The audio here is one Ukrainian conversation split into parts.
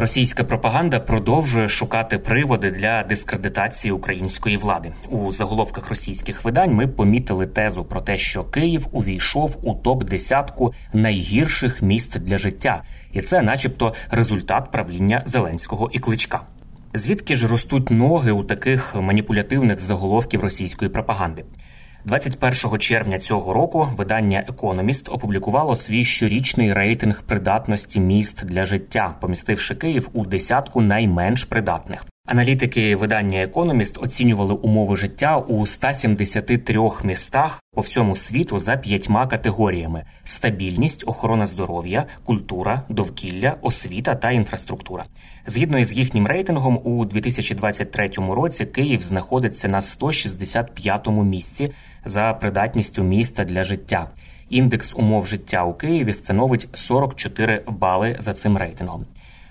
Російська пропаганда продовжує шукати приводи для дискредитації української влади. У заголовках російських видань ми помітили тезу про те, що Київ увійшов у топ десятку найгірших міст для життя, і це, начебто, результат правління Зеленського і Кличка. Звідки ж ростуть ноги у таких маніпулятивних заголовків російської пропаганди? 21 червня цього року видання Економіст опублікувало свій щорічний рейтинг придатності міст для життя, помістивши Київ у десятку найменш придатних. Аналітики видання Економіст оцінювали умови життя у 173 містах по всьому світу за п'ятьма категоріями: стабільність, охорона здоров'я, культура, довкілля, освіта та інфраструктура. Згідно із їхнім рейтингом, у 2023 році Київ знаходиться на 165-му місці за придатністю міста для життя. Індекс умов життя у Києві становить 44 бали за цим рейтингом.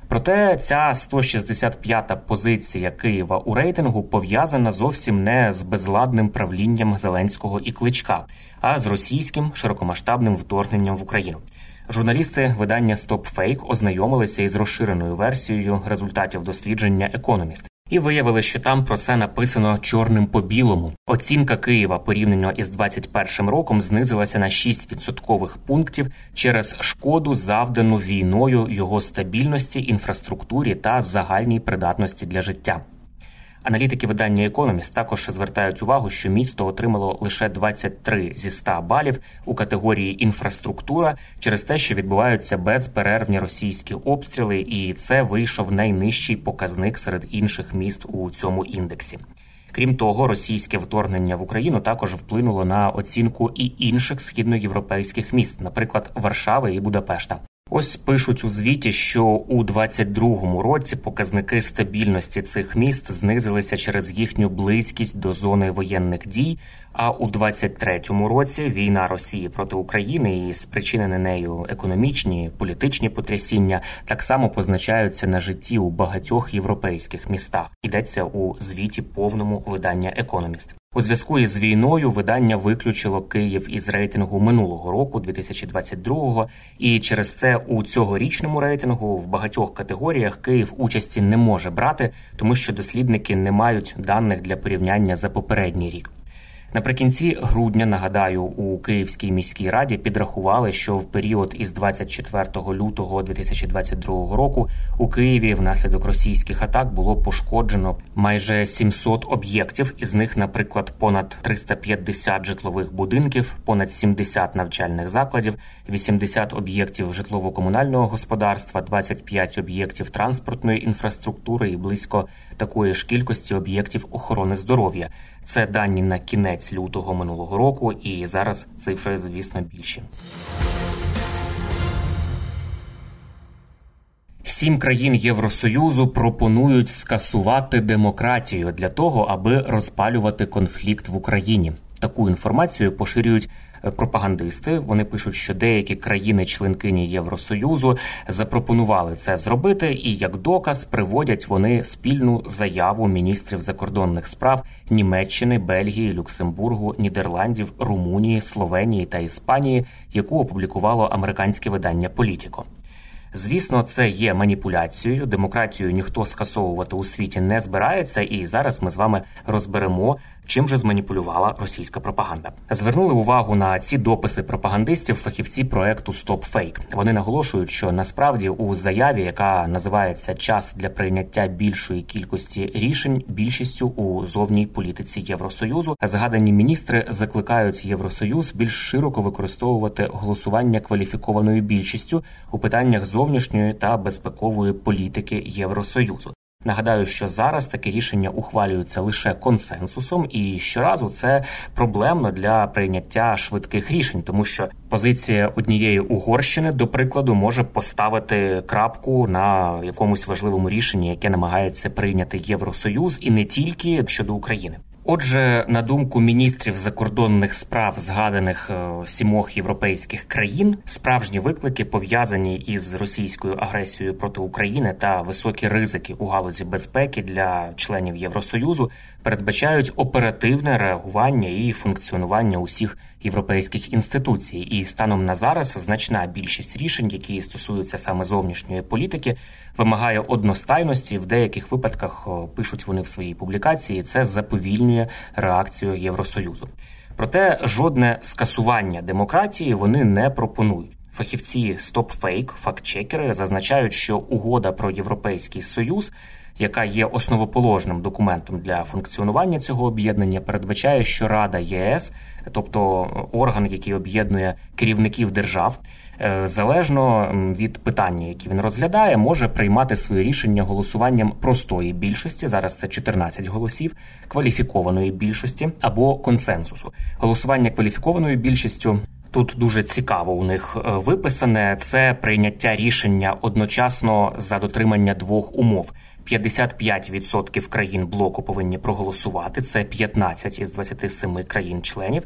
Проте ця 165-та позиція Києва у рейтингу пов'язана зовсім не з безладним правлінням Зеленського і Кличка, а з російським широкомасштабним вторгненням в Україну. Журналісти видання StopFake ознайомилися із розширеною версією результатів дослідження Економіст і виявили, що там про це написано чорним по білому. Оцінка Києва порівняно із 21 роком знизилася на 6 відсоткових пунктів через шкоду, завдану війною його стабільності, інфраструктурі та загальній придатності для життя. Аналітики видання Економіст також звертають увагу, що місто отримало лише 23 зі 100 балів у категорії інфраструктура через те, що відбуваються безперервні російські обстріли, і це вийшов найнижчий показник серед інших міст у цьому індексі. Крім того, російське вторгнення в Україну також вплинуло на оцінку і інших східноєвропейських міст, наприклад, Варшави і Будапешта. Ось пишуть у звіті, що у 22-му році показники стабільності цих міст знизилися через їхню близькість до зони воєнних дій. А у 23-му році війна Росії проти України і спричинені нею економічні політичні потрясіння так само позначаються на житті у багатьох європейських містах. Йдеться у звіті повному видання Економіст. У зв'язку із війною видання виключило Київ із рейтингу минулого року, 2022-го, і через це у цьогорічному рейтингу в багатьох категоріях Київ участі не може брати, тому що дослідники не мають даних для порівняння за попередній рік. Наприкінці грудня нагадаю, у Київській міській раді підрахували, що в період із 24 лютого 2022 року у Києві внаслідок російських атак було пошкоджено майже 700 об'єктів. Із них, наприклад, понад 350 житлових будинків, понад 70 навчальних закладів, 80 об'єктів житлово-комунального господарства, 25 об'єктів транспортної інфраструктури і близько такої ж кількості об'єктів охорони здоров'я. Це дані на кінець лютого минулого року, і зараз цифри, звісно, більші. Сім країн Євросоюзу пропонують скасувати демократію для того, аби розпалювати конфлікт в Україні. Таку інформацію поширюють пропагандисти. Вони пишуть, що деякі країни-членкині Євросоюзу запропонували це зробити, і як доказ приводять вони спільну заяву міністрів закордонних справ Німеччини, Бельгії, Люксембургу, Нідерландів, Румунії, Словенії та Іспанії, яку опублікувало американське видання Політіко. Звісно, це є маніпуляцією. Демократію ніхто скасовувати у світі не збирається, і зараз ми з вами розберемо, чим же зманіпулювала російська пропаганда. Звернули увагу на ці дописи пропагандистів, фахівці проекту StopFake. Вони наголошують, що насправді у заяві, яка називається Час для прийняття більшої кількості рішень, більшістю у зовній політиці Євросоюзу, згадані міністри закликають Євросоюз більш широко використовувати голосування кваліфікованою більшістю у питаннях зовнішньої та безпекової політики Євросоюзу. Нагадаю, що зараз таке рішення ухвалюється лише консенсусом, і щоразу це проблемно для прийняття швидких рішень, тому що позиція однієї угорщини, до прикладу, може поставити крапку на якомусь важливому рішенні, яке намагається прийняти Євросоюз, і не тільки щодо України. Отже, на думку міністрів закордонних справ згаданих е, сімох європейських країн, справжні виклики пов'язані із російською агресією проти України та високі ризики у галузі безпеки для членів Євросоюзу передбачають оперативне реагування і функціонування усіх європейських інституцій. І станом на зараз значна більшість рішень, які стосуються саме зовнішньої політики, вимагає одностайності. В деяких випадках пишуть вони в своїй публікації. Це заповільнює реакцію Євросоюзу. Проте жодне скасування демократії вони не пропонують. Фахівці StopFake, фактчекери зазначають, що угода про європейський союз яка є основоположним документом для функціонування цього об'єднання, передбачає, що Рада ЄС, тобто орган, який об'єднує керівників держав. Е, залежно від питання, які він розглядає, може приймати свої рішення голосуванням простої більшості. Зараз це 14 голосів, кваліфікованої більшості або консенсусу. Голосування кваліфікованою більшістю тут дуже цікаво у них е, виписане. Це прийняття рішення одночасно за дотримання двох умов. 55% країн блоку повинні проголосувати. Це 15 із 27 країн-членів.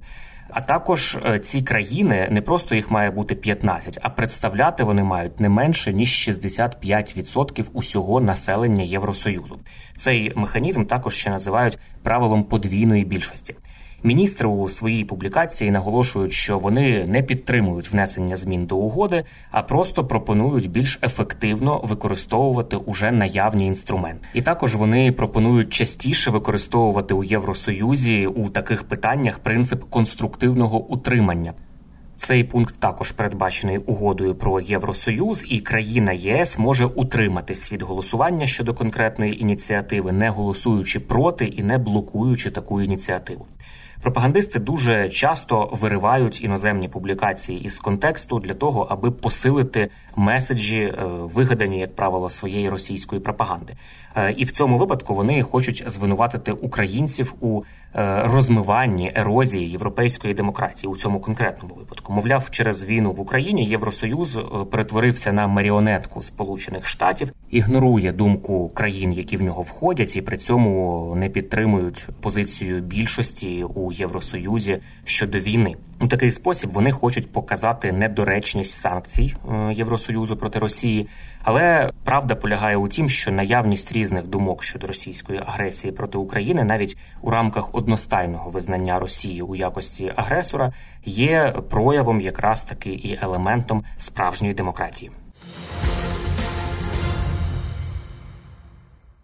А також е, ці країни не просто їх має бути 15, а представляти вони мають не менше ніж 65% усього населення Євросоюзу. Цей механізм також ще називають правилом подвійної більшості. Міністри у своїй публікації наголошують, що вони не підтримують внесення змін до угоди, а просто пропонують більш ефективно використовувати уже наявні інструменти. І також вони пропонують частіше використовувати у Євросоюзі у таких питаннях принцип конструктивного утримання. Цей пункт також передбачений угодою про Євросоюз, і країна ЄС може утриматись від голосування щодо конкретної ініціативи, не голосуючи проти і не блокуючи таку ініціативу. Пропагандисти дуже часто виривають іноземні публікації із контексту для того, аби посилити меседжі, е, вигадані, як правило, своєї російської пропаганди. Е, і в цьому випадку вони хочуть звинуватити українців у е, розмиванні ерозії європейської демократії у цьому конкретному випадку. Мовляв, через війну в Україні Євросоюз перетворився на маріонетку Сполучених Штатів, ігнорує думку країн, які в нього входять, і при цьому не підтримують позицію більшості Євросоюзі щодо війни. У такий спосіб вони хочуть показати недоречність санкцій Євросоюзу проти Росії. Але правда полягає у тім, що наявність різних думок щодо російської агресії проти України, навіть у рамках одностайного визнання Росії у якості агресора, є проявом якраз таки і елементом справжньої демократії.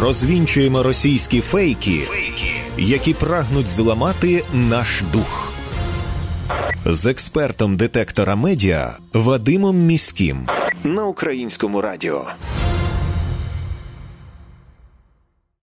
Розвінчуємо російські фейки, які прагнуть зламати наш дух. З експертом детектора медіа Вадимом Міським. На українському радіо.